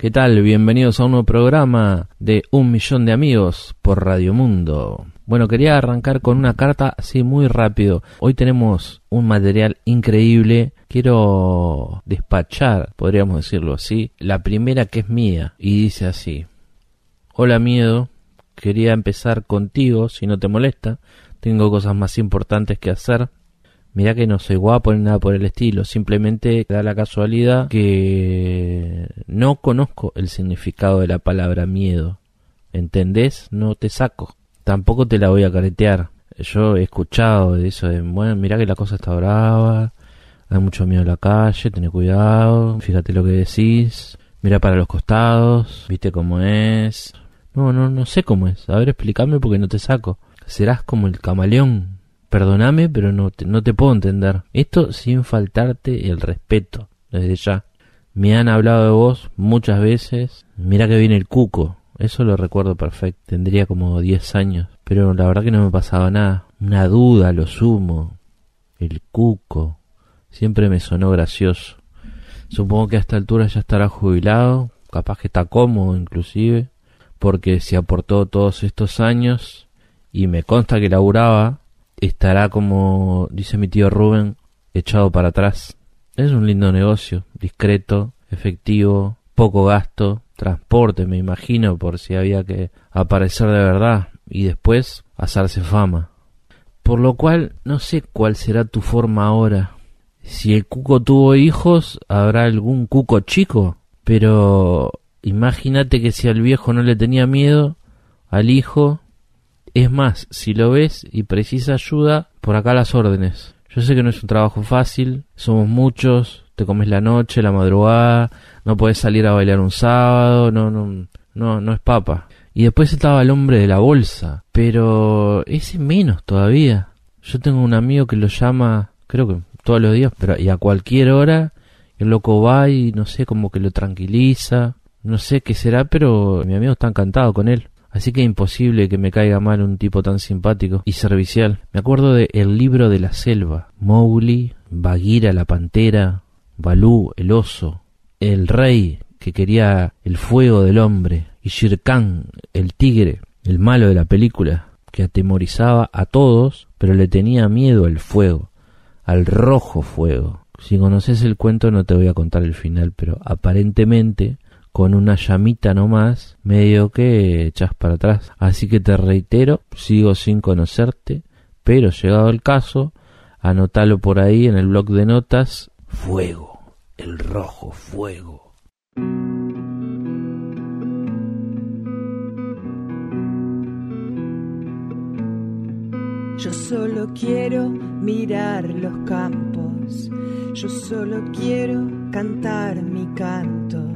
¿Qué tal? Bienvenidos a un nuevo programa de Un Millón de Amigos por Radio Mundo. Bueno, quería arrancar con una carta así muy rápido. Hoy tenemos un material increíble. Quiero despachar, podríamos decirlo así, la primera que es mía y dice así. Hola miedo, quería empezar contigo, si no te molesta. Tengo cosas más importantes que hacer. Mirá que no soy guapo ni nada por el estilo, simplemente da la casualidad que no conozco el significado de la palabra miedo. ¿Entendés? No te saco. Tampoco te la voy a caretear. Yo he escuchado de eso de, bueno, mirá que la cosa está brava, hay mucho miedo en la calle, ten cuidado, fíjate lo que decís, mira para los costados, viste cómo es. No, no, no sé cómo es. A ver, explícame porque no te saco. Serás como el camaleón Perdóname, pero no te, no te puedo entender. Esto sin faltarte el respeto, desde ya. Me han hablado de vos muchas veces. Mira que viene el cuco. Eso lo recuerdo perfecto. Tendría como 10 años. Pero la verdad que no me pasaba nada. Una duda, lo sumo. El cuco. Siempre me sonó gracioso. Supongo que a esta altura ya estará jubilado. Capaz que está cómodo inclusive. Porque se aportó todos estos años. Y me consta que laburaba estará como dice mi tío Rubén, echado para atrás. Es un lindo negocio, discreto, efectivo, poco gasto, transporte, me imagino, por si había que aparecer de verdad y después hacerse fama. Por lo cual, no sé cuál será tu forma ahora. Si el cuco tuvo hijos, habrá algún cuco chico, pero imagínate que si al viejo no le tenía miedo, al hijo es más, si lo ves y precisa ayuda, por acá las órdenes. Yo sé que no es un trabajo fácil, somos muchos, te comes la noche, la madrugada, no puedes salir a bailar un sábado, no, no, no, no es papa. Y después estaba el hombre de la bolsa, pero ese menos todavía. Yo tengo un amigo que lo llama, creo que todos los días, pero y a cualquier hora, el loco va y no sé, como que lo tranquiliza, no sé qué será, pero mi amigo está encantado con él. Así que imposible que me caiga mal un tipo tan simpático y servicial. Me acuerdo de El libro de la selva, Mowgli, Bagheera la pantera, Balú el oso, el rey que quería el fuego del hombre y Shere Khan el tigre, el malo de la película, que atemorizaba a todos, pero le tenía miedo al fuego, al rojo fuego. Si conoces el cuento no te voy a contar el final, pero aparentemente con una llamita nomás, medio que echas para atrás. Así que te reitero, sigo sin conocerte, pero llegado el caso, anótalo por ahí en el blog de notas, fuego, el rojo fuego. Yo solo quiero mirar los campos, yo solo quiero cantar mi canto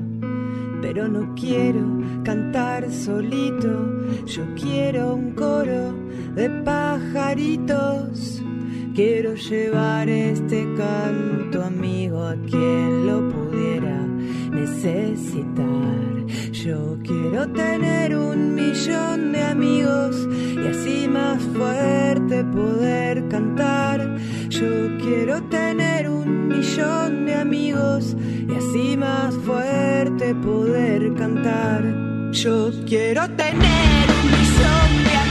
pero no quiero cantar solito, yo quiero un coro de pajaritos. Quiero llevar este canto amigo a quien lo pudiera necesitar. Yo quiero tener un millón de amigos y así más fuerte poder cantar. Yo quiero tener un millón de amigos y así más fuerte poder cantar. Yo quiero tener un millón de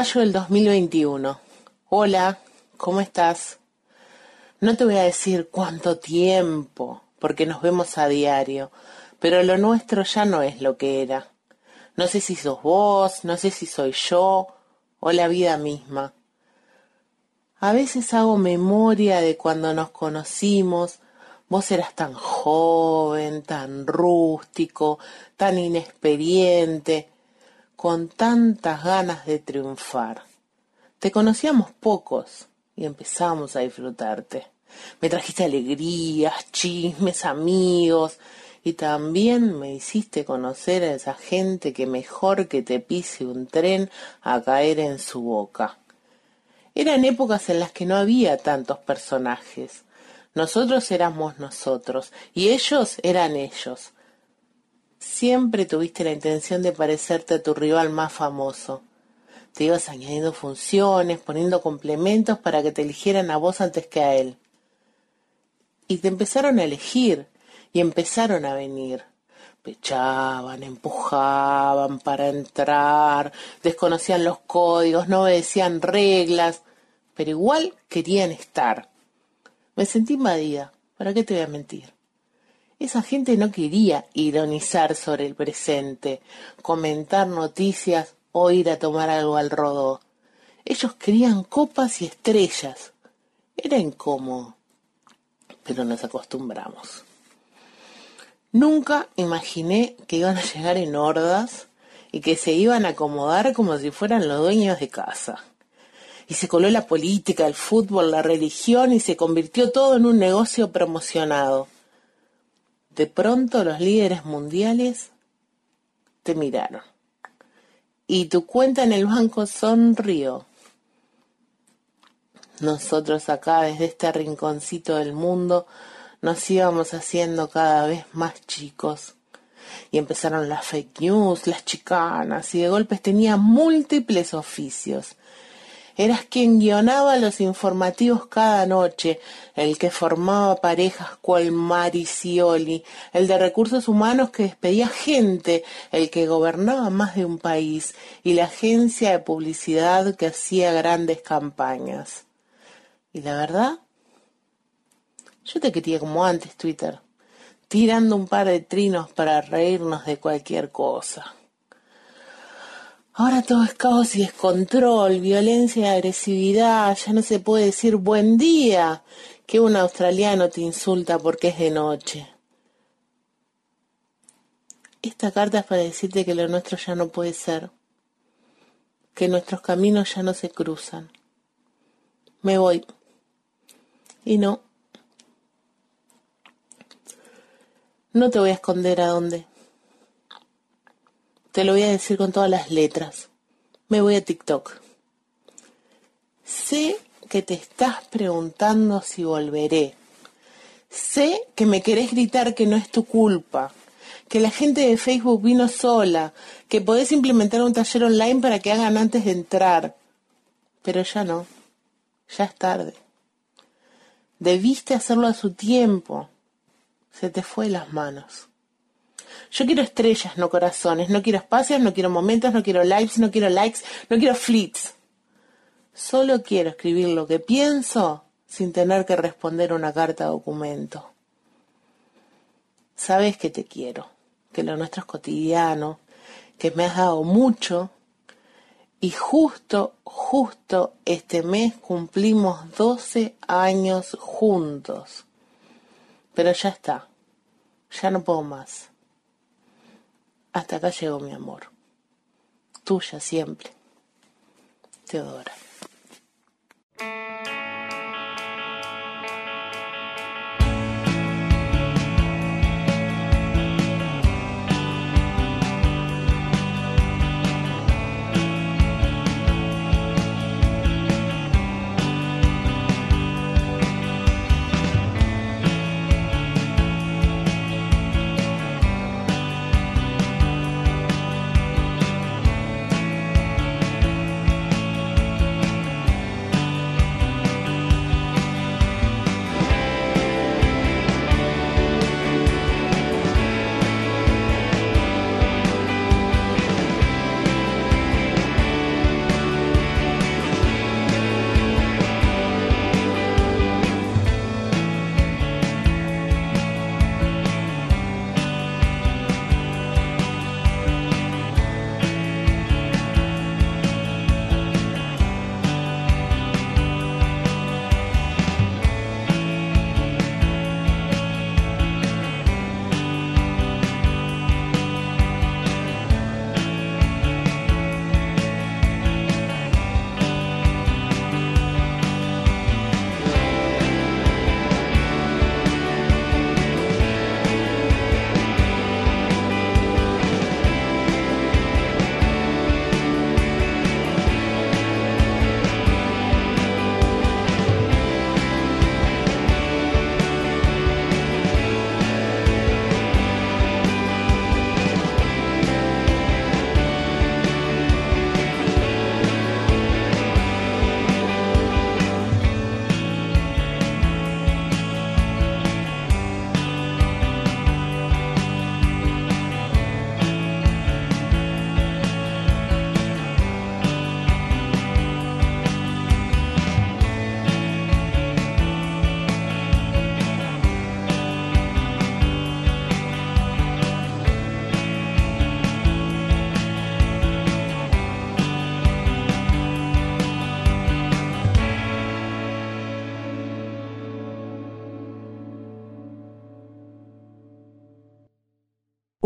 Mayo del 2021. Hola, ¿cómo estás? No te voy a decir cuánto tiempo, porque nos vemos a diario, pero lo nuestro ya no es lo que era. No sé si sos vos, no sé si soy yo o la vida misma. A veces hago memoria de cuando nos conocimos, vos eras tan joven, tan rústico, tan inexperiente, con tantas ganas de triunfar. Te conocíamos pocos y empezamos a disfrutarte. Me trajiste alegrías, chismes, amigos, y también me hiciste conocer a esa gente que mejor que te pise un tren a caer en su boca. Eran épocas en las que no había tantos personajes. Nosotros éramos nosotros y ellos eran ellos. Siempre tuviste la intención de parecerte a tu rival más famoso. Te ibas añadiendo funciones, poniendo complementos para que te eligieran a vos antes que a él. Y te empezaron a elegir y empezaron a venir. Pechaban, empujaban para entrar, desconocían los códigos, no obedecían reglas, pero igual querían estar. Me sentí invadida, ¿para qué te voy a mentir? Esa gente no quería ironizar sobre el presente, comentar noticias o ir a tomar algo al rodó. Ellos querían copas y estrellas. Era incómodo, pero nos acostumbramos. Nunca imaginé que iban a llegar en hordas y que se iban a acomodar como si fueran los dueños de casa. Y se coló la política, el fútbol, la religión y se convirtió todo en un negocio promocionado. De pronto los líderes mundiales te miraron. Y tu cuenta en el banco sonrió. Nosotros acá, desde este rinconcito del mundo, nos íbamos haciendo cada vez más chicos. Y empezaron las fake news, las chicanas, y de golpes tenía múltiples oficios. Eras quien guionaba los informativos cada noche, el que formaba parejas cual Maricioli, el de recursos humanos que despedía gente, el que gobernaba más de un país, y la agencia de publicidad que hacía grandes campañas. Y la verdad, yo te quería como antes, Twitter, tirando un par de trinos para reírnos de cualquier cosa. Ahora todo es caos y descontrol, violencia y agresividad, ya no se puede decir buen día que un australiano te insulta porque es de noche. Esta carta es para decirte que lo nuestro ya no puede ser, que nuestros caminos ya no se cruzan. Me voy. Y no, No te voy a esconder a dónde. Te lo voy a decir con todas las letras. Me voy a TikTok. Sé que te estás preguntando si volveré. Sé que me querés gritar que no es tu culpa, que la gente de Facebook vino sola, que podés implementar un taller online para que hagan antes de entrar. Pero ya no, ya es tarde. Debiste hacerlo a su tiempo se te fue las manos. Yo quiero estrellas, no corazones. No quiero espacios, no quiero momentos, no quiero likes, no quiero likes, no quiero flits. Solo quiero escribir lo que pienso sin tener que responder una carta documento. Sabes que te quiero, que lo nuestro es cotidiano, que me has dado mucho y justo, justo este mes cumplimos 12 años juntos. Pero ya está, ya no puedo más. Hasta acá llegó mi amor. Tuya siempre. Teodora.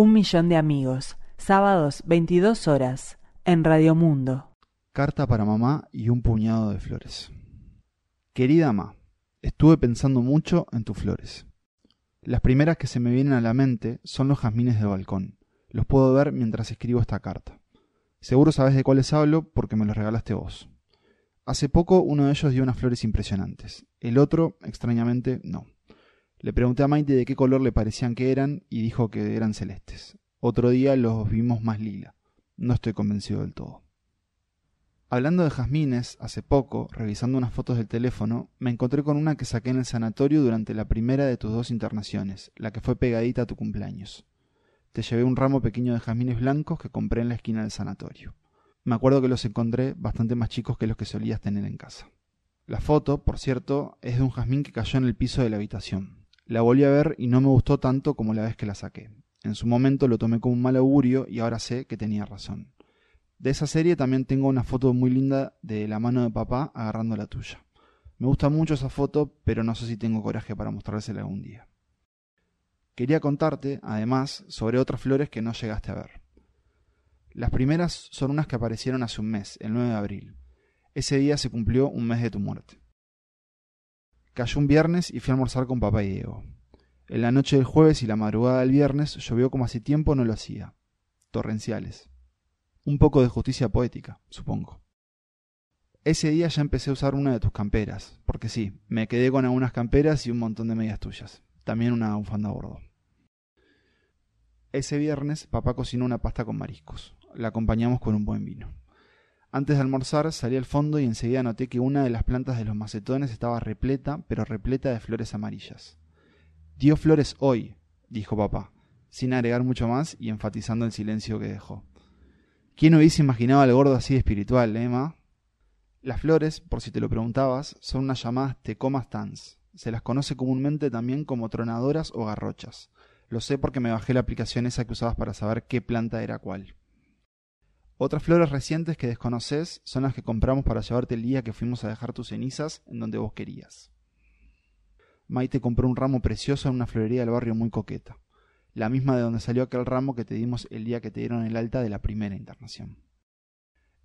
Un millón de amigos, sábados 22 horas, en Radio Mundo. Carta para mamá y un puñado de flores. Querida mamá, estuve pensando mucho en tus flores. Las primeras que se me vienen a la mente son los jazmines de balcón. Los puedo ver mientras escribo esta carta. Seguro sabes de cuáles hablo porque me los regalaste vos. Hace poco uno de ellos dio unas flores impresionantes. El otro, extrañamente, no. Le pregunté a Maite de qué color le parecían que eran y dijo que eran celestes. Otro día los vimos más lila. No estoy convencido del todo. Hablando de jazmines, hace poco, revisando unas fotos del teléfono, me encontré con una que saqué en el sanatorio durante la primera de tus dos internaciones, la que fue pegadita a tu cumpleaños. Te llevé un ramo pequeño de jazmines blancos que compré en la esquina del sanatorio. Me acuerdo que los encontré bastante más chicos que los que solías tener en casa. La foto, por cierto, es de un jazmín que cayó en el piso de la habitación. La volví a ver y no me gustó tanto como la vez que la saqué. En su momento lo tomé como un mal augurio y ahora sé que tenía razón. De esa serie también tengo una foto muy linda de la mano de papá agarrando la tuya. Me gusta mucho esa foto, pero no sé si tengo coraje para mostrársela algún día. Quería contarte, además, sobre otras flores que no llegaste a ver. Las primeras son unas que aparecieron hace un mes, el 9 de abril. Ese día se cumplió un mes de tu muerte. Cayó un viernes y fui a almorzar con papá y Diego. En la noche del jueves y la madrugada del viernes llovió como hace tiempo no lo hacía. Torrenciales. Un poco de justicia poética, supongo. Ese día ya empecé a usar una de tus camperas, porque sí, me quedé con algunas camperas y un montón de medias tuyas. También una bufanda a bordo. Ese viernes papá cocinó una pasta con mariscos. La acompañamos con un buen vino. Antes de almorzar salí al fondo y enseguida noté que una de las plantas de los macetones estaba repleta, pero repleta de flores amarillas. Dio flores hoy, dijo papá, sin agregar mucho más y enfatizando el silencio que dejó. ¿Quién hubiese imaginado al gordo así espiritual, Emma? Las flores, por si te lo preguntabas, son unas llamadas tecomas tans. Se las conoce comúnmente también como tronadoras o garrochas. Lo sé porque me bajé la aplicación esa que usabas para saber qué planta era cuál. Otras flores recientes que desconoces son las que compramos para llevarte el día que fuimos a dejar tus cenizas en donde vos querías. Maite compró un ramo precioso en una florería del barrio muy coqueta, la misma de donde salió aquel ramo que te dimos el día que te dieron el alta de la primera internación.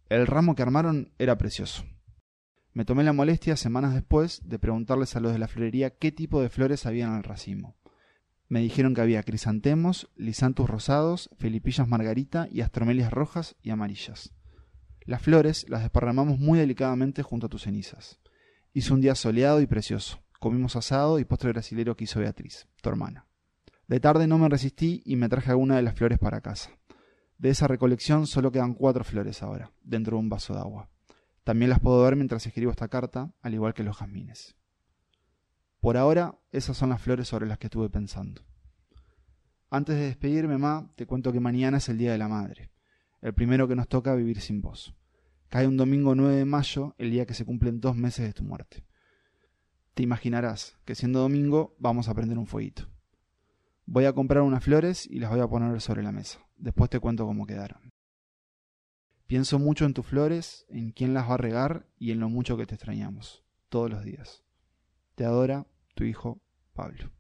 El ramo que armaron era precioso. Me tomé la molestia semanas después de preguntarles a los de la florería qué tipo de flores había en el racimo. Me dijeron que había crisantemos, lisantus rosados, felipillas margarita y astromelias rojas y amarillas. Las flores las desparramamos muy delicadamente junto a tus cenizas. Hizo un día soleado y precioso. Comimos asado y postre brasilero que hizo Beatriz, tu hermana. De tarde no me resistí y me traje alguna de las flores para casa. De esa recolección solo quedan cuatro flores ahora, dentro de un vaso de agua. También las puedo ver mientras escribo esta carta, al igual que los jazmines. Por ahora, esas son las flores sobre las que estuve pensando. Antes de despedirme, Ma, te cuento que mañana es el Día de la Madre, el primero que nos toca vivir sin vos. Cae un domingo 9 de mayo, el día que se cumplen dos meses de tu muerte. Te imaginarás que siendo domingo vamos a prender un fueguito. Voy a comprar unas flores y las voy a poner sobre la mesa. Después te cuento cómo quedaron. Pienso mucho en tus flores, en quién las va a regar y en lo mucho que te extrañamos, todos los días. Te adora tu hijo Pablo.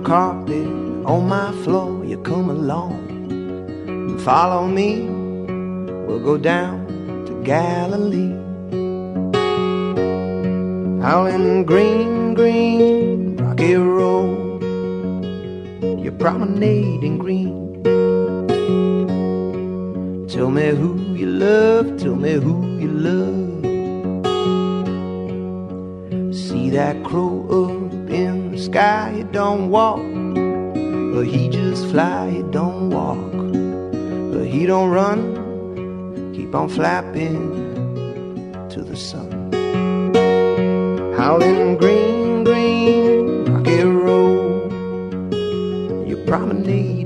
Carpet on my floor, you come along and follow me. We'll go down to Galilee. Out in green, green, rocky road, you promenade in green. Tell me who you love, tell me who you love. That crow up in the sky, you don't walk but he just fly, he don't walk, but he don't run. Keep on flapping to the sun. Howling green, green, rocky road. You're promenading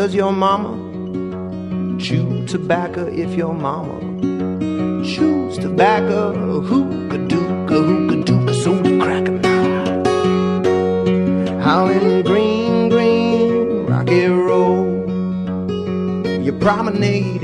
does your mama chew tobacco if your mama chews tobacco? Hookah dooka, hookah dooka soda cracker. Howling green, green, rocky road. You're promenading green.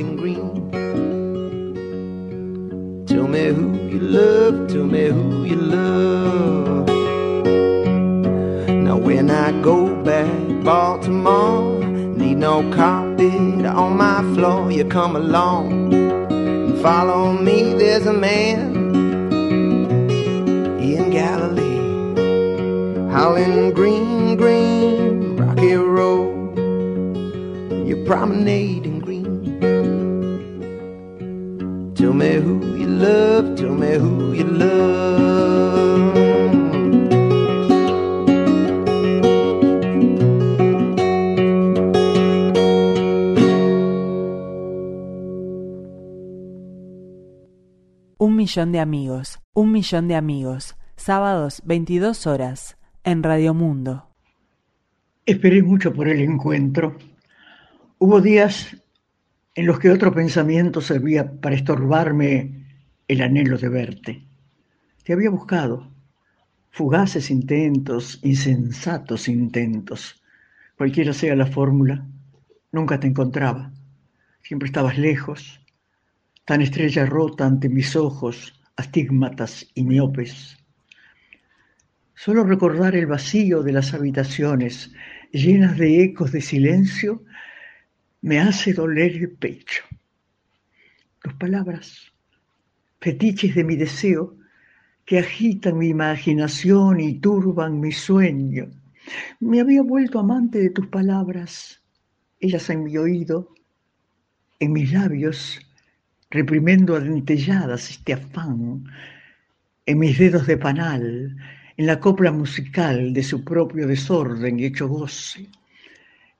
You're promenading green. Tell me who you love, tell me who you love. Un millón de amigos, un millón de amigos. Sábados, 22 horas, en Radio Mundo. Esperé mucho por el encuentro. Hubo días en los que otro pensamiento servía para estorbarme el anhelo de verte. Te había buscado. Fugaces intentos, insensatos intentos. Cualquiera sea la fórmula, nunca te encontraba. Siempre estabas lejos, tan estrella rota ante mis ojos, astigmatas y miopes. Solo recordar el vacío de las habitaciones llenas de ecos de silencio me hace doler el pecho. Tus palabras, fetiches de mi deseo, que agitan mi imaginación y turban mi sueño. Me había vuelto amante de tus palabras, ellas en mi oído, en mis labios, reprimiendo adentelladas este afán, en mis dedos de panal, en la copla musical de su propio desorden hecho goce,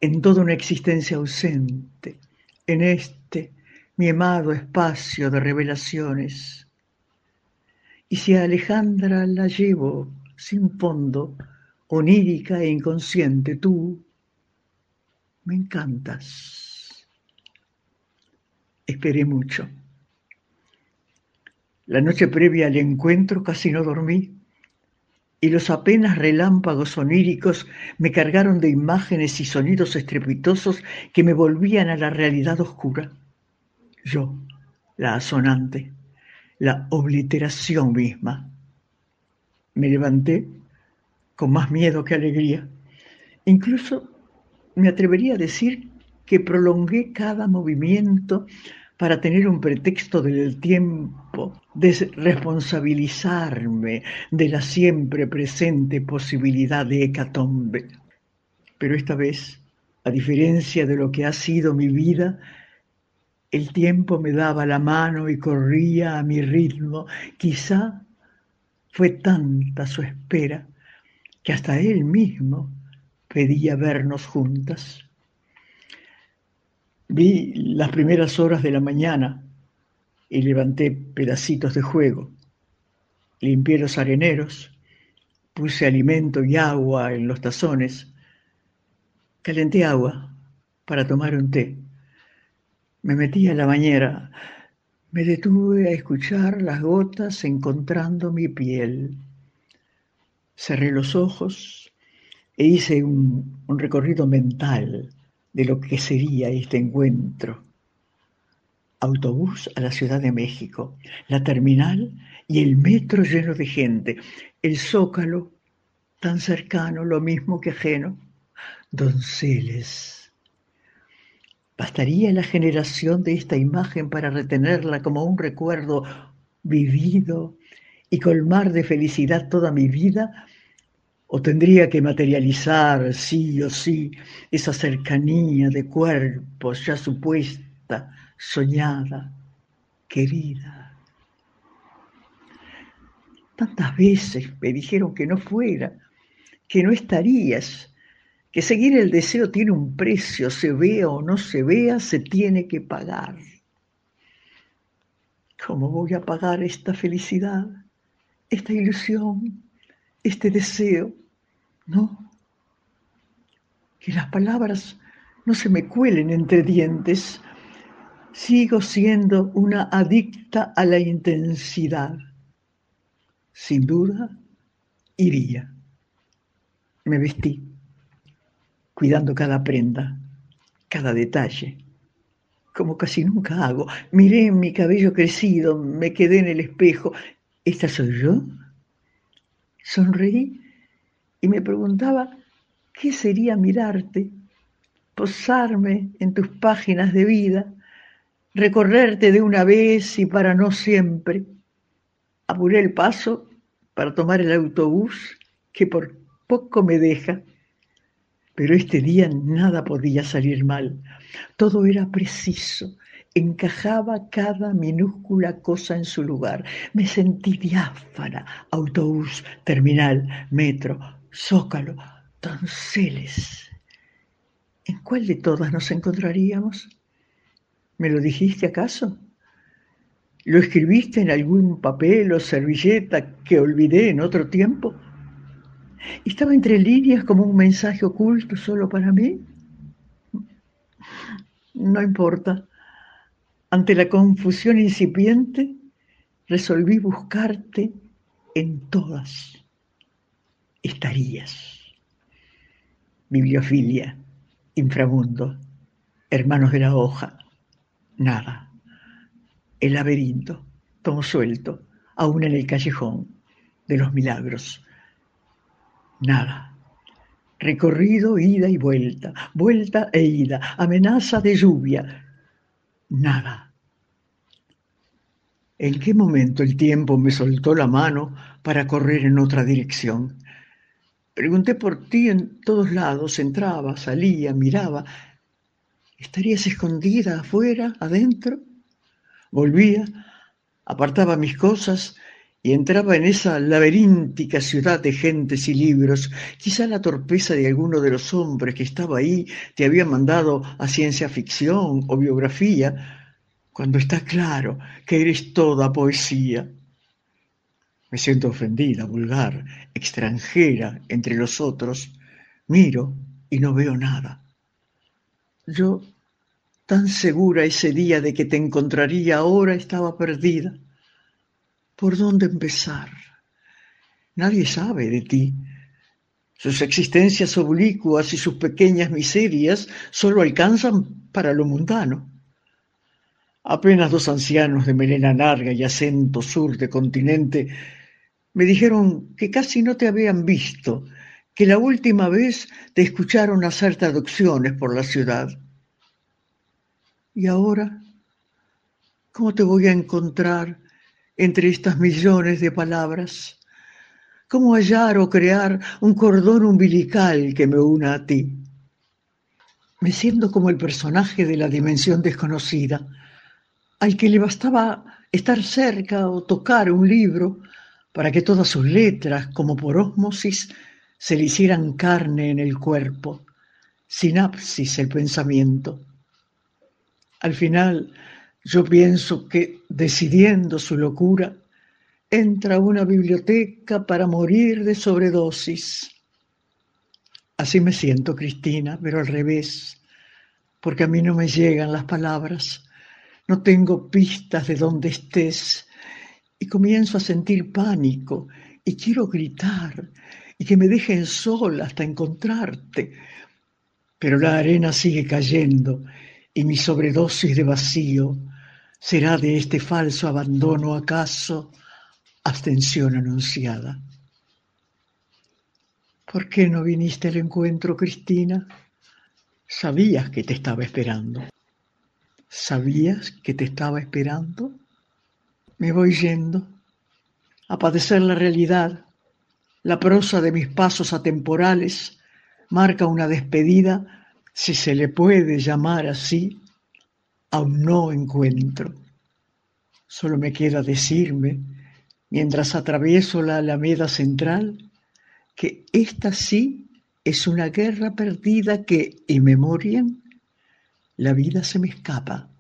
en toda una existencia ausente, en este mi amado espacio de revelaciones. Y si a Alejandra la llevo sin fondo, onírica e inconsciente, tú me encantas. Esperé mucho. La noche previa al encuentro casi no dormí y los apenas relámpagos oníricos me cargaron de imágenes y sonidos estrepitosos que me volvían a la realidad oscura. Yo, la asonante, la obliteración misma. Me levanté con más miedo que alegría. Incluso me atrevería a decir que prolongué cada movimiento para tener un pretexto del tiempo, desresponsabilizarme de la siempre presente posibilidad de hecatombe. Pero esta vez, a diferencia de lo que ha sido mi vida, el tiempo me daba la mano y corría a mi ritmo. Quizá fue tanta su espera que hasta él mismo pedía vernos juntas. Vi las primeras horas de la mañana y levanté pedacitos de juego. Limpié los areneros, puse alimento y agua en los tazones, calenté agua para tomar un té. Me metí a la bañera, me detuve a escuchar las gotas encontrando mi piel. Cerré los ojos e hice un, un recorrido mental de lo que sería este encuentro. Autobús a la Ciudad de México, la terminal y el metro lleno de gente, el zócalo tan cercano, lo mismo que ajeno, donceles. ¿Bastaría la generación de esta imagen para retenerla como un recuerdo vivido y colmar de felicidad toda mi vida? ¿O tendría que materializar, sí o sí, esa cercanía de cuerpos ya supuesta, soñada, querida? Tantas veces me dijeron que no fuera, que no estarías, que seguir el deseo tiene un precio, se vea o no se vea, se tiene que pagar. ¿Cómo voy a pagar esta felicidad, esta ilusión, este deseo? No. Que las palabras no se me cuelen entre dientes. Sigo siendo una adicta a la intensidad. Sin duda, iría. Me vestí cuidando cada prenda, cada detalle, como casi nunca hago. Miré mi cabello crecido, me quedé en el espejo. ¿Esta soy yo? Sonreí y me preguntaba qué sería mirarte, posarme en tus páginas de vida, recorrerte de una vez y para no siempre. Apuré el paso para tomar el autobús que por poco me deja. Pero este día nada podía salir mal. Todo era preciso. Encajaba cada minúscula cosa en su lugar. Me sentí diáfana. Autobús, terminal, metro, zócalo, donceles. ¿En cuál de todas nos encontraríamos? ¿Me lo dijiste acaso? ¿Lo escribiste en algún papel o servilleta que olvidé en otro tiempo? ¿Estaba entre líneas como un mensaje oculto solo para mí? No importa. Ante la confusión incipiente, resolví buscarte en todas. Estarías. Bibliofilia, inframundo, hermanos de la hoja, nada. El laberinto, todo suelto, aún en el callejón de los milagros Nada. Recorrido, ida y vuelta, vuelta e ida, amenaza de lluvia. Nada. ¿En qué momento el tiempo me soltó la mano para correr en otra dirección? Pregunté por ti en todos lados, entraba, salía, miraba. ¿Estarías escondida afuera, adentro? Volvía, apartaba mis cosas y entraba en esa laberíntica ciudad de gentes y libros. Quizá la torpeza de alguno de los hombres que estaba ahí te había mandado a ciencia ficción o biografía, cuando está claro que eres toda poesía. Me siento ofendida, vulgar, extranjera entre los otros. Miro y no veo nada. Yo, tan segura ese día de que te encontraría ahora, estaba perdida ¿Por dónde empezar? Nadie sabe de ti. Sus existencias oblicuas y sus pequeñas miserias solo alcanzan para lo mundano. Apenas dos ancianos de melena larga y acento sur de continente me dijeron que casi no te habían visto, que la última vez te escucharon hacer traducciones por la ciudad. ¿Y ahora? ¿Cómo te voy a encontrar entre estas millones de palabras? ¿Cómo hallar o crear un cordón umbilical que me una a ti? Me siento como el personaje de la dimensión desconocida, al que le bastaba estar cerca o tocar un libro para que todas sus letras, como por ósmosis, se le hicieran carne en el cuerpo, sinapsis el pensamiento. Al final, yo pienso que, decidiendo su locura, entra a una biblioteca para morir de sobredosis. Así me siento, Cristina, pero al revés, porque a mí no me llegan las palabras, no tengo pistas de dónde estés y comienzo a sentir pánico y quiero gritar y que me dejen sola hasta encontrarte. Pero la arena sigue cayendo y mi sobredosis de vacío ¿Será de este falso abandono acaso abstención anunciada? ¿Por qué no viniste al encuentro, Cristina? Sabías que te estaba esperando. ¿Sabías que te estaba esperando? Me voy yendo a padecer la realidad. La prosa de mis pasos atemporales marca una despedida, si se le puede llamar así, a un no encuentro. Solo me queda decirme, mientras atravieso la Alameda Central, que esta sí es una guerra perdida que, y memorian, la vida se me escapa,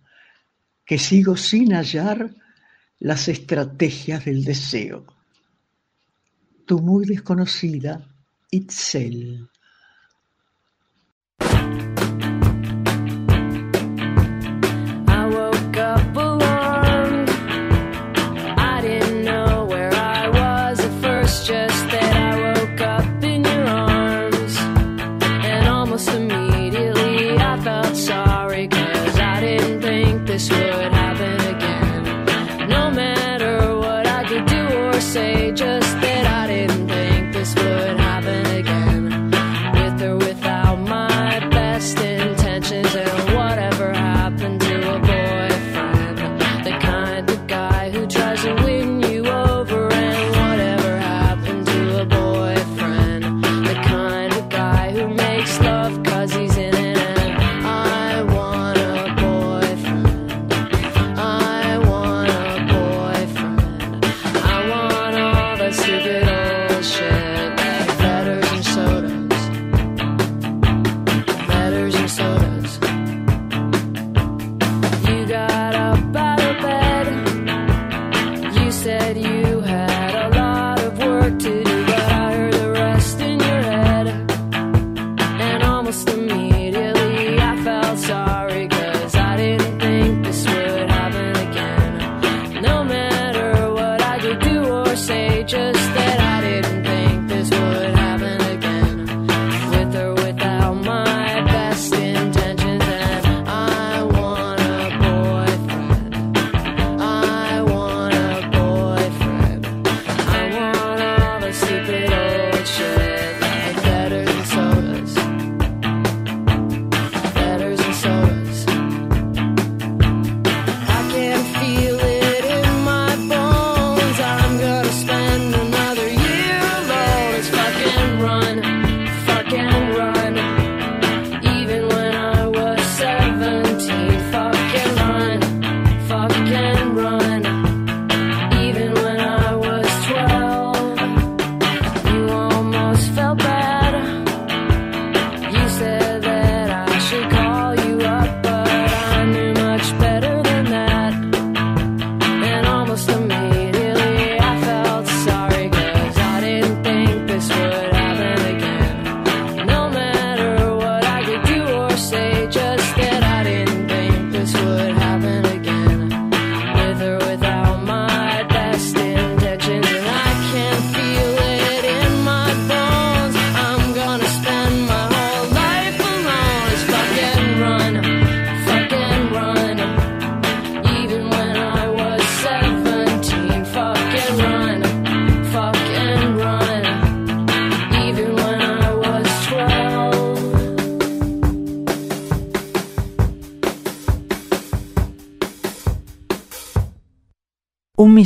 que sigo sin hallar las estrategias del deseo. Tu muy desconocida Itzel.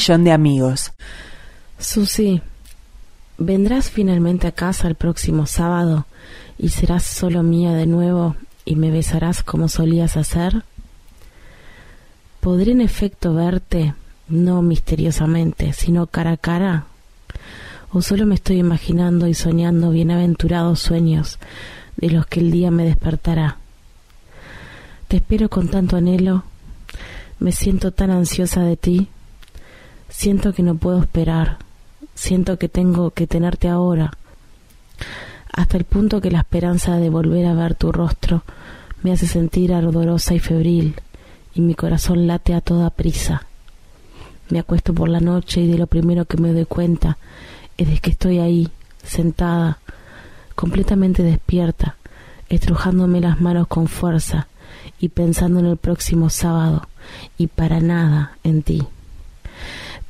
Millón de amigos. Susi, ¿vendrás finalmente a casa el próximo sábado y serás solo mía de nuevo y me besarás como solías hacer? ¿Podré en efecto verte, no misteriosamente, sino cara a cara? ¿O solo me estoy imaginando y soñando bienaventurados sueños de los que el día me despertará? Te espero con tanto anhelo, me siento tan ansiosa de ti Siento que no puedo esperar, siento que tengo que tenerte ahora, hasta el punto que la esperanza de volver a ver tu rostro me hace sentir ardorosa y febril, y mi corazón late a toda prisa. Me acuesto por la noche y de lo primero que me doy cuenta es de que estoy ahí, sentada, completamente despierta, estrujándome las manos con fuerza y pensando en el próximo sábado y para nada en ti.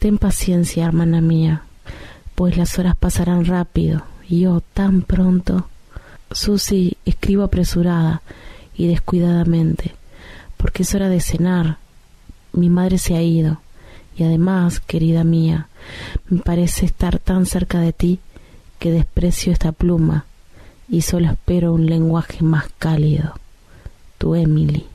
Ten paciencia, hermana mía, pues las horas pasarán rápido Y yo tan pronto. Susi, escribo apresurada y descuidadamente, porque es hora de cenar. Mi madre se ha ido. Y además, querida mía, me parece estar tan cerca de ti que desprecio esta pluma y solo espero un lenguaje más cálido. Tu Emily.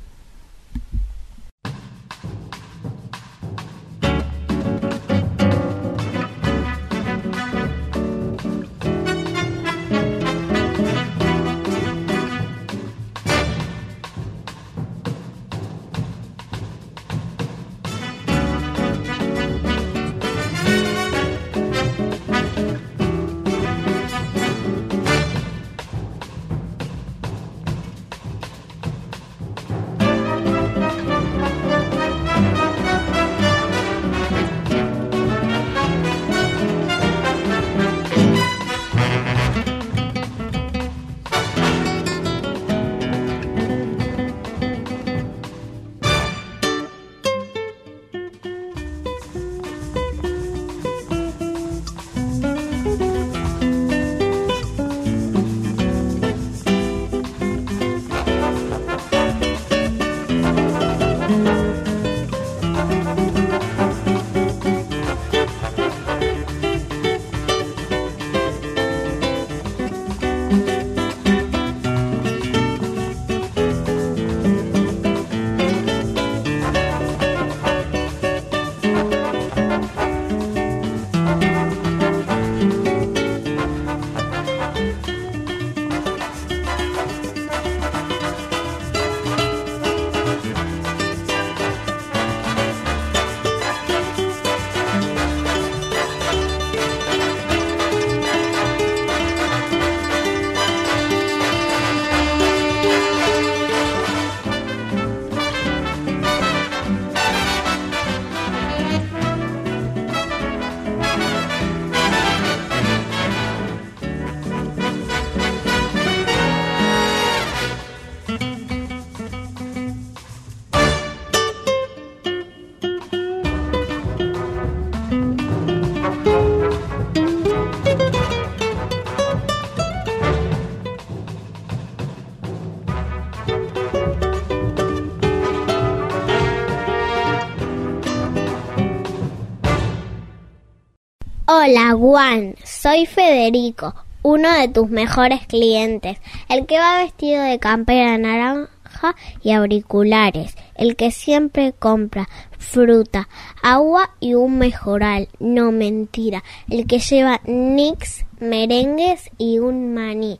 Hola, Juan. Soy Federico, uno de tus mejores clientes, el que va vestido de campera naranja y auriculares, el que siempre compra fruta, agua y un mejoral, no mentira, el que lleva nix, merengues y un maní.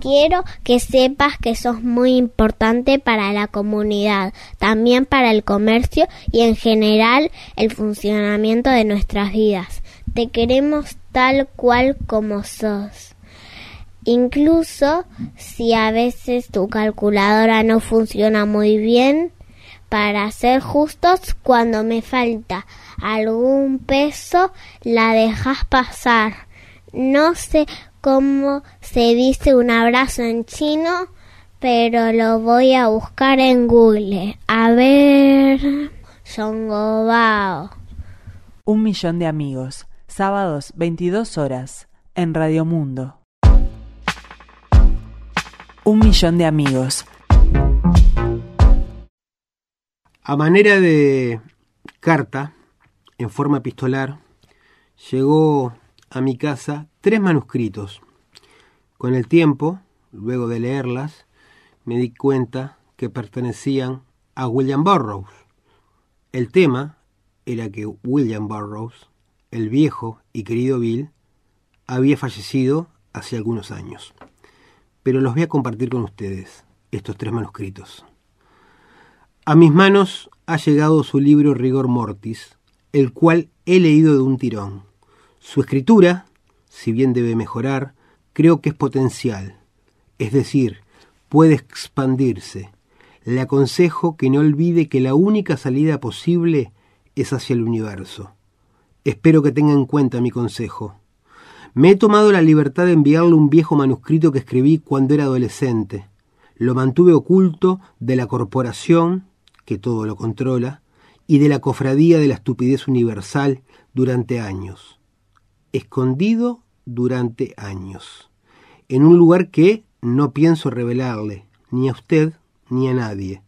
Quiero que sepas que sos muy importante para la comunidad, también para el comercio y en general el funcionamiento de nuestras vidas. Te queremos tal cual como sos. Incluso si a veces tu calculadora no funciona muy bien, para ser justos, cuando me falta algún peso, la dejas pasar. No sé cómo se dice un abrazo en chino, pero lo voy a buscar en Google. A ver, Songobao. Un millón de amigos. Sábados, 22 horas, en Radio Mundo. Un millón de amigos. A manera de carta, en forma epistolar, llegó a mi casa tres manuscritos. Con el tiempo, luego de leerlas, me di cuenta que pertenecían a William Burroughs. El tema era que William Burroughs, el viejo y querido Bill, había fallecido hace algunos años. Pero los voy a compartir con ustedes, estos tres manuscritos. A mis manos ha llegado su libro Rigor Mortis, el cual he leído de un tirón. Su escritura, si bien debe mejorar, creo que es potencial, es decir, puede expandirse. Le aconsejo que no olvide que la única salida posible es hacia el universo. Espero que tenga en cuenta mi consejo. Me he tomado la libertad de enviarle un viejo manuscrito que escribí cuando era adolescente. Lo mantuve oculto de la corporación que todo lo controla, y de la cofradía de la estupidez universal durante años. Escondido durante años. en un lugar que no pienso revelarle, ni a usted ni a nadie.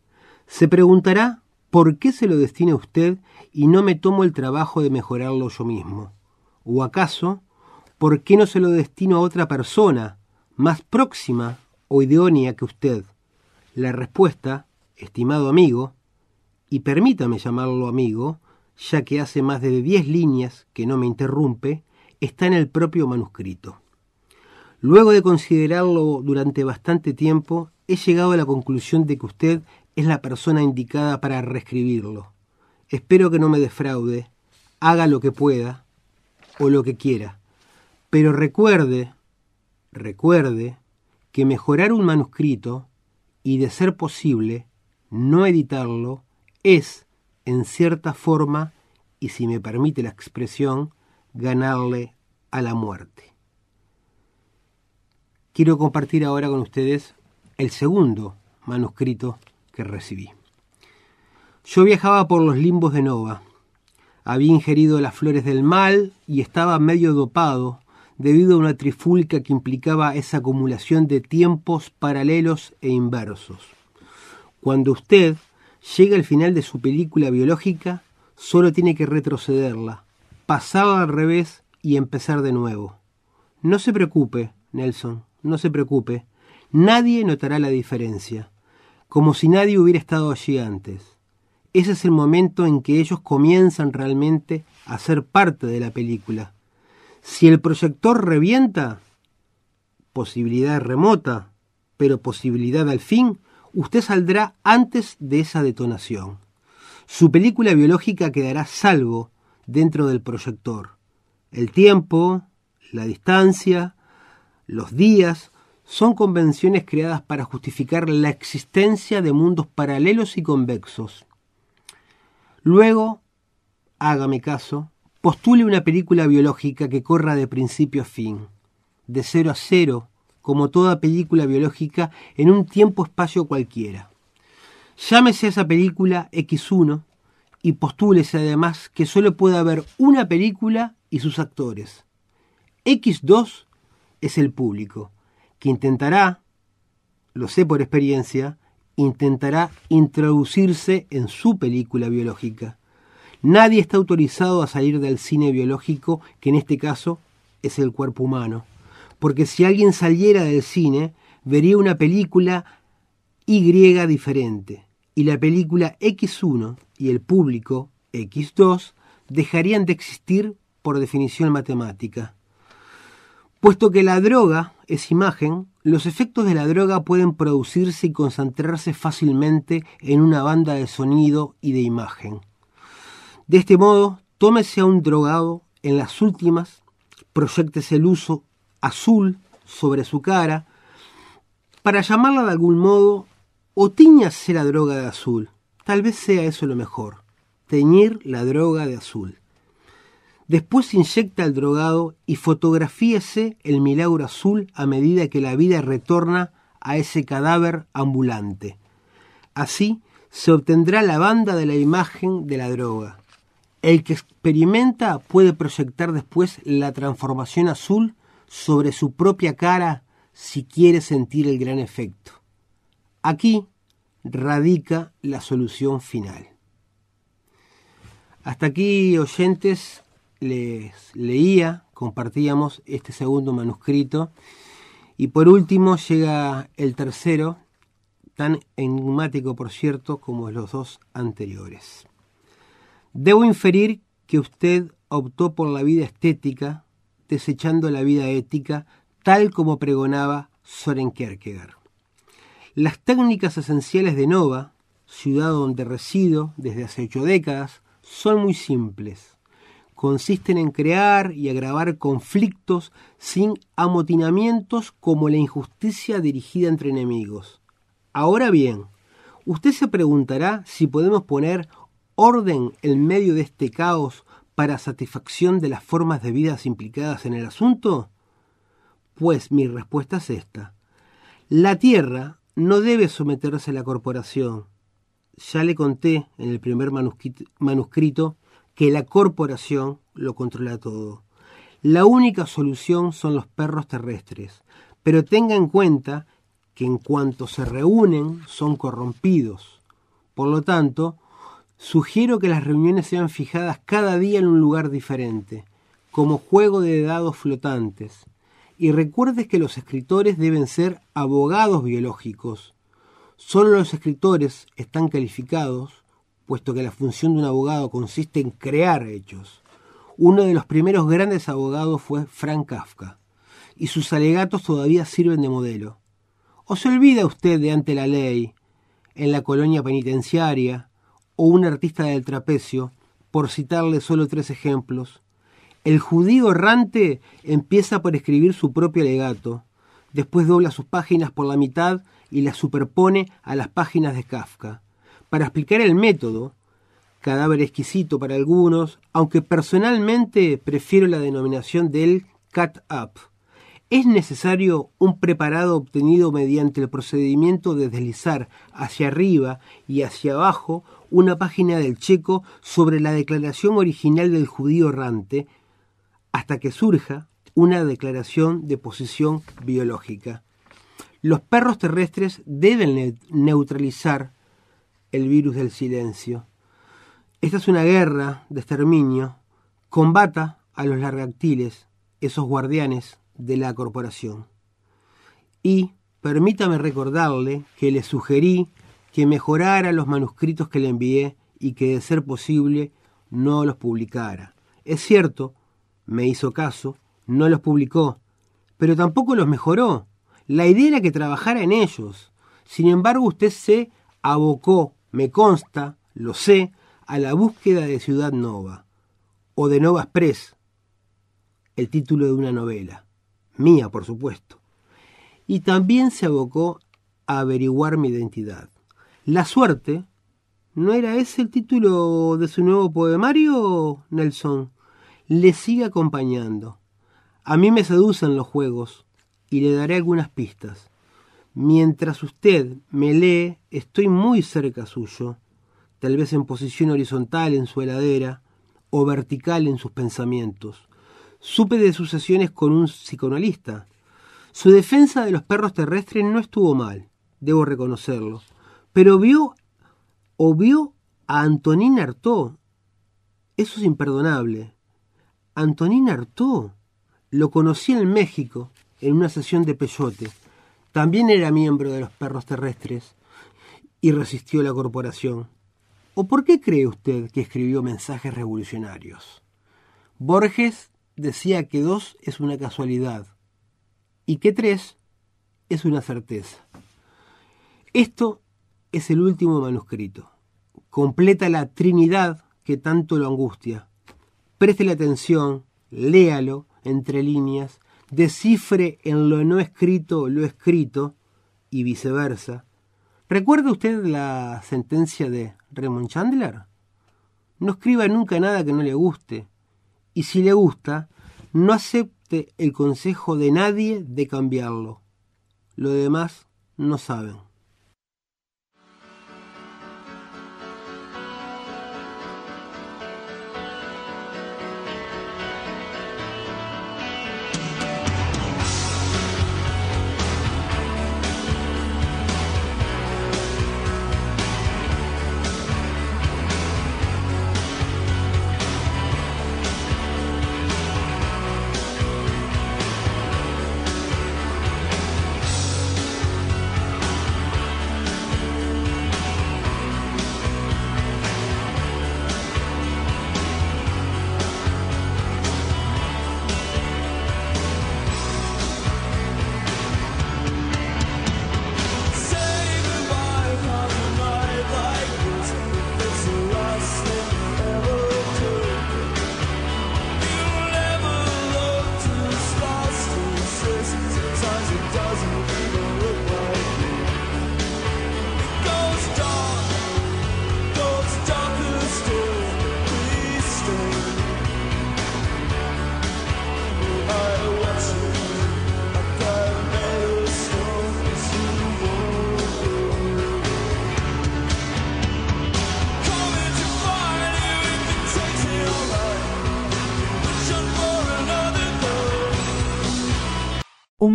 Se preguntará por qué se lo destina a usted y no me tomo el trabajo de mejorarlo yo mismo. ¿O acaso, por qué no se lo destino a otra persona, más próxima o idónea que usted? La respuesta, estimado amigo, y permítame llamarlo amigo, ya que hace más de diez líneas que no me interrumpe, está en el propio manuscrito. Luego de considerarlo durante bastante tiempo, he llegado a la conclusión de que usted es la persona indicada para reescribirlo. Espero que no me defraude, haga lo que pueda o lo que quiera. Pero recuerde, recuerde que mejorar un manuscrito y de ser posible no editarlo es, en cierta forma, y si me permite la expresión, ganarle a la muerte. Quiero compartir ahora con ustedes el segundo manuscrito que recibí. Yo viajaba por los limbos de Nova. Había ingerido las flores del mal y estaba medio dopado debido a una trifulca que implicaba esa acumulación de tiempos paralelos e inversos. Cuando usted llega al final de su película biológica, solo tiene que retrocederla, pasarla al revés y empezar de nuevo. No se preocupe, Nelson, no se preocupe. Nadie notará la diferencia, como si nadie hubiera estado allí antes. Ese es el momento en que ellos comienzan realmente a ser parte de la película. Si el proyector revienta, posibilidad remota, pero posibilidad al fin, usted saldrá antes de esa detonación. Su película biológica quedará salvo dentro del proyector. El tiempo, la distancia, los días son convenciones creadas para justificar la existencia de mundos paralelos y convexos. Luego, hágame caso, postule una película biológica que corra de principio a fin, de cero a cero, como toda película biológica, en un tiempo-espacio cualquiera. Llámese a esa película X1 y postúlese además que solo puede haber una película y sus actores. X2 es el público, que intentará, lo sé por experiencia, intentará introducirse en su película biológica. Nadie está autorizado a salir del cine biológico, que en este caso es el cuerpo humano, porque si alguien saliera del cine, vería una película Y diferente, y la película X1 y el público X2 dejarían de existir por definición matemática. Puesto que la droga es imagen, los efectos de la droga pueden producirse y concentrarse fácilmente en una banda de sonido y de imagen. De este modo, tómese a un drogado en las últimas, proyectese el uso azul sobre su cara, para llamarla de algún modo, o tiñase la droga de azul. Tal vez sea eso lo mejor, teñir la droga de azul. Después inyecta el drogado y fotografíese el milagro azul a medida que la vida retorna a ese cadáver ambulante. Así se obtendrá la banda de la imagen de la droga. El que experimenta puede proyectar después la transformación azul sobre su propia cara si quiere sentir el gran efecto. Aquí radica la solución final. Hasta aquí, oyentes, les leía, compartíamos este segundo manuscrito. Y por último llega el tercero, tan enigmático por cierto como los dos anteriores. Debo inferir que usted optó por la vida estética, desechando la vida ética, tal como pregonaba Soren Kierkegaard. Las técnicas esenciales de Nova, ciudad donde resido desde hace ocho décadas, son muy simples consisten en crear y agravar conflictos sin amotinamientos como la injusticia dirigida entre enemigos. Ahora bien, usted se preguntará si podemos poner orden en medio de este caos para satisfacción de las formas de vida implicadas en el asunto? Pues mi respuesta es esta. La Tierra no debe someterse a la corporación. Ya le conté en el primer manuscrito que la corporación lo controla todo. La única solución son los perros terrestres, pero tenga en cuenta que en cuanto se reúnen son corrompidos. Por lo tanto, sugiero que las reuniones sean fijadas cada día en un lugar diferente, como juego de dados flotantes. Y recuerdes que los escritores deben ser abogados biológicos. Solo los escritores están calificados, puesto que la función de un abogado consiste en crear hechos. Uno de los primeros grandes abogados fue Frank Kafka, y sus alegatos todavía sirven de modelo. ¿O se olvida usted de ante la ley, en la colonia penitenciaria, o un artista del trapecio, por citarle solo tres ejemplos? El judío errante empieza por escribir su propio alegato, después dobla sus páginas por la mitad y las superpone a las páginas de Kafka. Para explicar el método, cadáver exquisito para algunos, aunque personalmente prefiero la denominación del cut up. Es necesario un preparado obtenido mediante el procedimiento de deslizar hacia arriba y hacia abajo una página del checo sobre la declaración original del judío errante, hasta que surja una declaración de posición biológica. Los perros terrestres deben neutralizar el virus del silencio. Esta es una guerra de exterminio. Combata a los largactiles, esos guardianes de la corporación. Y permítame recordarle que le sugerí que mejorara los manuscritos que le envié y que, de ser posible, no los publicara. Es cierto, me hizo caso, no los publicó, pero tampoco los mejoró. La idea era que trabajara en ellos. Sin embargo, usted se abocó, me consta, lo sé, a la búsqueda de Ciudad Nova, o de Nova Express, el título de una novela, mía por supuesto, y también se abocó a averiguar mi identidad. La suerte, ¿no era ese el título de su nuevo poemario, Nelson? Le sigue acompañando. A mí me seducen los juegos, y le daré algunas pistas. Mientras usted me lee, estoy muy cerca suyo tal vez en posición horizontal en su heladera o vertical en sus pensamientos. Supe de sus sesiones con un psicoanalista. Su defensa de los perros terrestres no estuvo mal, debo reconocerlo, pero vio o vio a Antonín Artaud. Eso es imperdonable. Antonín Artaud lo conocí en México en una sesión de peyote. También era miembro de los perros terrestres y resistió la corporación. ¿O por qué cree usted que escribió mensajes revolucionarios? Borges decía que dos es una casualidad y que tres es una certeza. Esto es el último manuscrito. Completa la Trinidad que tanto lo angustia. Preste atención, léalo entre líneas, descifre en lo no escrito lo escrito y viceversa. ¿Recuerda usted la sentencia de Raymond Chandler? No escriba nunca nada que no le guste. Y si le gusta, no acepte el consejo de nadie de cambiarlo. Lo demás no saben.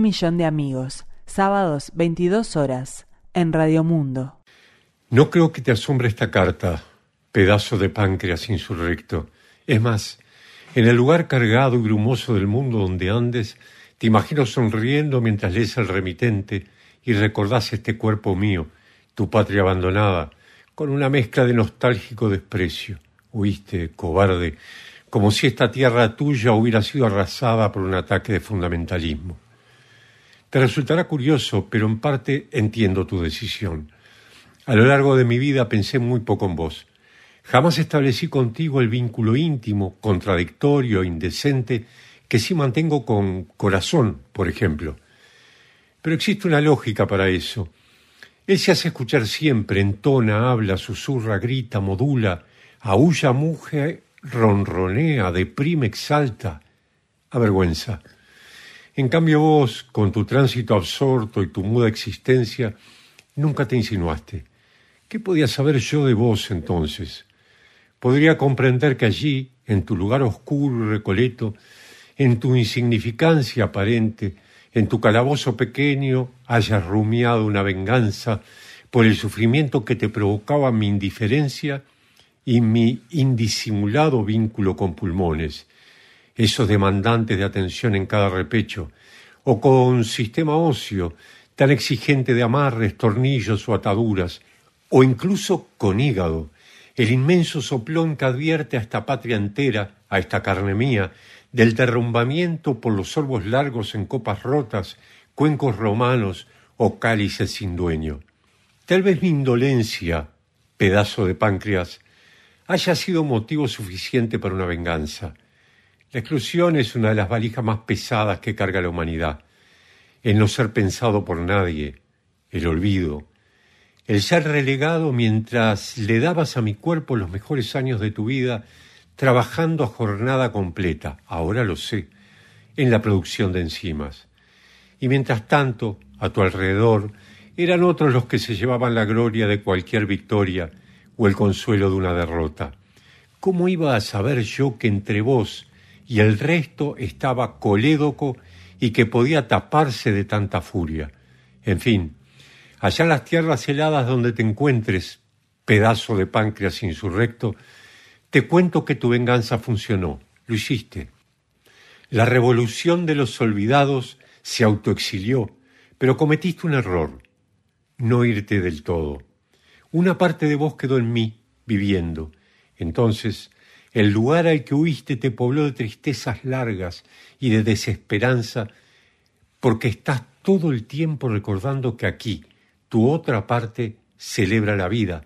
Millón de amigos, sábados 22 horas, en Radio Mundo. No creo que te asombre esta carta, pedazo de páncreas insurrecto. Es más, en el lugar cargado y brumoso del mundo donde andes, te imagino sonriendo mientras lees el remitente y recordás este cuerpo mío, tu patria abandonada, con una mezcla de nostálgico desprecio. Huiste, cobarde, como si esta tierra tuya hubiera sido arrasada por un ataque de fundamentalismo. Te resultará curioso, pero en parte entiendo tu decisión. A lo largo de mi vida pensé muy poco en vos. Jamás establecí contigo el vínculo íntimo, contradictorio, indecente, que sí mantengo con corazón, por ejemplo. Pero existe una lógica para eso. Él se hace escuchar siempre, entona, habla, susurra, grita, modula, aúlla, muge, ronronea, deprime, exalta, avergüenza. En cambio vos, con tu tránsito absorto y tu muda existencia, nunca te insinuaste. ¿Qué podía saber yo de vos entonces? Podría comprender que allí, en tu lugar oscuro y recoleto, en tu insignificancia aparente, en tu calabozo pequeño, hayas rumiado una venganza por el sufrimiento que te provocaba mi indiferencia y mi indisimulado vínculo con pulmones, esos demandantes de atención en cada repecho, o con sistema óseo tan exigente de amarres, tornillos o ataduras, o incluso con hígado, el inmenso soplón que advierte a esta patria entera, a esta carne mía, del derrumbamiento por los sorbos largos en copas rotas, cuencos romanos o cálices sin dueño. Tal vez mi indolencia, pedazo de páncreas, haya sido motivo suficiente para una venganza. La exclusión es una de las valijas más pesadas que carga la humanidad. El no ser pensado por nadie, el olvido, el ser relegado mientras le dabas a mi cuerpo los mejores años de tu vida trabajando a jornada completa, ahora lo sé, en la producción de enzimas. Y mientras tanto, a tu alrededor, eran otros los que se llevaban la gloria de cualquier victoria o el consuelo de una derrota. ¿Cómo iba a saber yo que entre vos y el resto estaba colédoco y que podía taparse de tanta furia? En fin, allá las tierras heladas donde te encuentres, pedazo de páncreas insurrecto, te cuento que tu venganza funcionó, lo hiciste. La revolución de los olvidados se autoexilió, pero cometiste un error, no irte del todo. Una parte de vos quedó en mí, viviendo. Entonces, el lugar al que huiste te pobló de tristezas largas y de desesperanza, porque estás todo el tiempo recordando que aquí, tu otra parte, celebra la vida,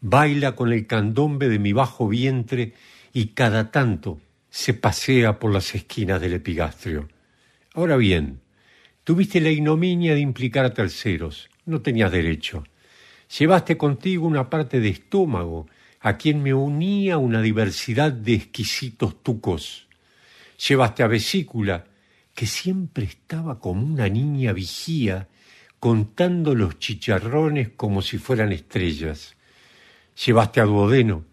baila con el candombe de mi bajo vientre y cada tanto se pasea por las esquinas del epigastrio. Ahora bien, tuviste la ignominia de implicar a terceros, no tenías derecho. Llevaste contigo una parte de estómago a quien me unía una diversidad de exquisitos tucos. Llevaste a vesícula, que siempre estaba como una niña vigía, contando los chicharrones como si fueran estrellas llevaste a duodeno,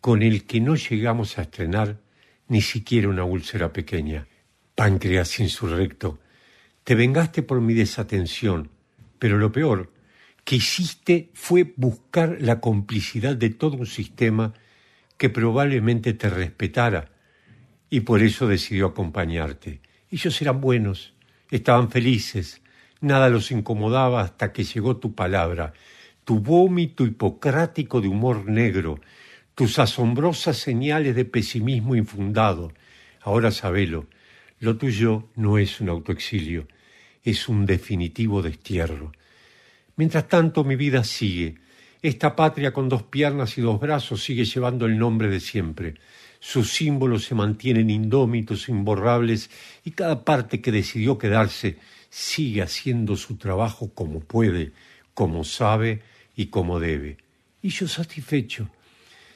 con el que no llegamos a estrenar ni siquiera una úlcera pequeña. Páncreas insurrecto, te vengaste por mi desatención, pero lo peor que hiciste fue buscar la complicidad de todo un sistema que probablemente te respetara y por eso decidió acompañarte. Ellos eran buenos, estaban felices, nada los incomodaba hasta que llegó tu palabra tu vómito hipocrático de humor negro, tus asombrosas señales de pesimismo infundado. Ahora sabelo, lo tuyo no es un autoexilio, es un definitivo destierro. Mientras tanto mi vida sigue. Esta patria con dos piernas y dos brazos sigue llevando el nombre de siempre. Sus símbolos se mantienen indómitos, imborrables, y cada parte que decidió quedarse sigue haciendo su trabajo como puede, como sabe y como debe. Y yo satisfecho.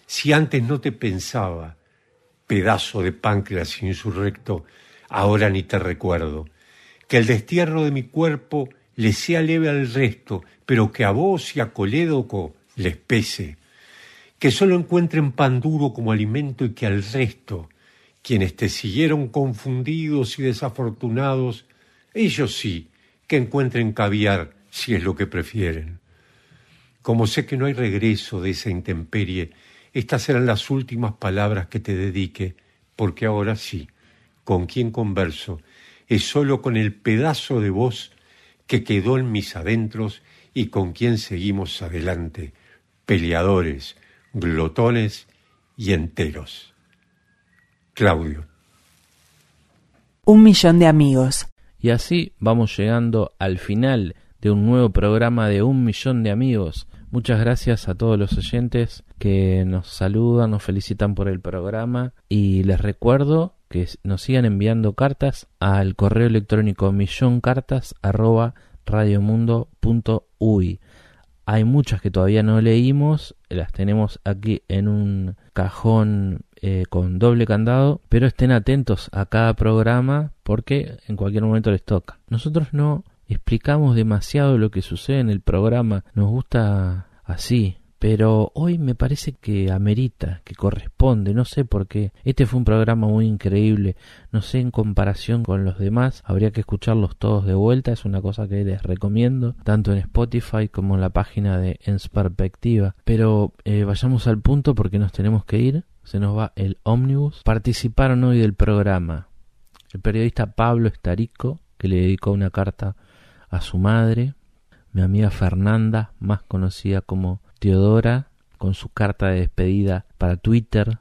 Si antes no te pensaba, pedazo de páncreas insurrecto, ahora ni te recuerdo. Que el destierro de mi cuerpo le sea leve al resto, pero que a vos y a Colédoco les pese. Que solo encuentren pan duro como alimento y que al resto, quienes te siguieron confundidos y desafortunados, Ellos sí, que encuentren caviar si es lo que prefieren. Como sé que no hay regreso de esa intemperie, estas serán las últimas palabras que te dedique, porque ahora sí, con quien converso es solo con el pedazo de voz que quedó en mis adentros y con quien seguimos adelante, peleadores, glotones y enteros. Claudio. Un millón de amigos. Y así vamos llegando al final de un nuevo programa de Un millón de amigos. Muchas gracias a todos los oyentes que nos saludan, nos felicitan por el programa y les recuerdo que nos sigan enviando cartas al correo electrónico milloncartas@radiomundo.uy. Hay muchas que todavía no leímos, las tenemos aquí en un cajón eh, con doble candado, pero estén atentos a cada programa porque en cualquier momento les toca. Nosotros no explicamos demasiado lo que sucede en el programa, nos gusta así, pero hoy me parece que amerita, que corresponde, no sé por qué. Este fue un programa muy increíble, no sé en comparación con los demás, habría que escucharlos todos de vuelta, es una cosa que les recomiendo, tanto en Spotify como en la página de Ens Perspectiva. Pero eh, vayamos al punto porque nos tenemos que ir, se nos va el ómnibus. Participaron hoy del programa el periodista Pablo Estarico, que le dedicó una carta a su madre, mi amiga Fernanda, más conocida como Teodora, con su carta de despedida para Twitter,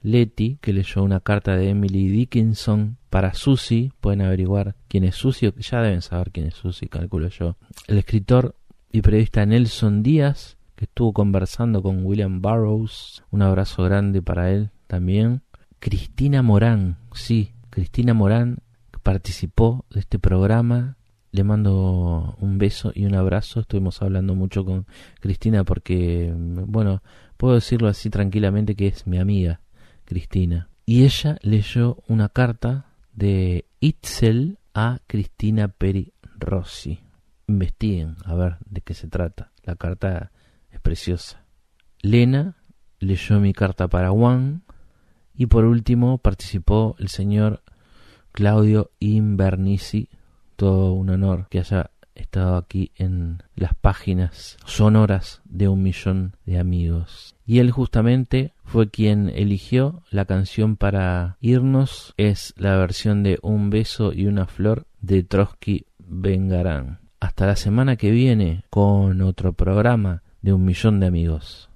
Leti, que leyó una carta de Emily Dickinson para Susie, pueden averiguar quién es Susie, ya deben saber quién es Susie, calculo yo. El escritor y periodista Nelson Díaz, que estuvo conversando con William Burroughs, un abrazo grande para él también. Cristina Morán, sí, Cristina Morán participó de este programa le mando un beso y un abrazo. Estuvimos hablando mucho con Cristina porque, bueno, puedo decirlo así tranquilamente que es mi amiga, Cristina. Y ella leyó una carta de Itzel a Cristina Peri Rossi. Investiguen a ver de qué se trata. La carta es preciosa. Lena leyó mi carta para Juan. Y por último participó el señor Claudio Invernici todo un honor que haya estado aquí en las páginas sonoras de un millón de amigos. Y él justamente fue quien eligió la canción para irnos. Es la versión de Un beso y una flor de Trotsky Vengarán. Hasta la semana que viene con otro programa de un millón de amigos.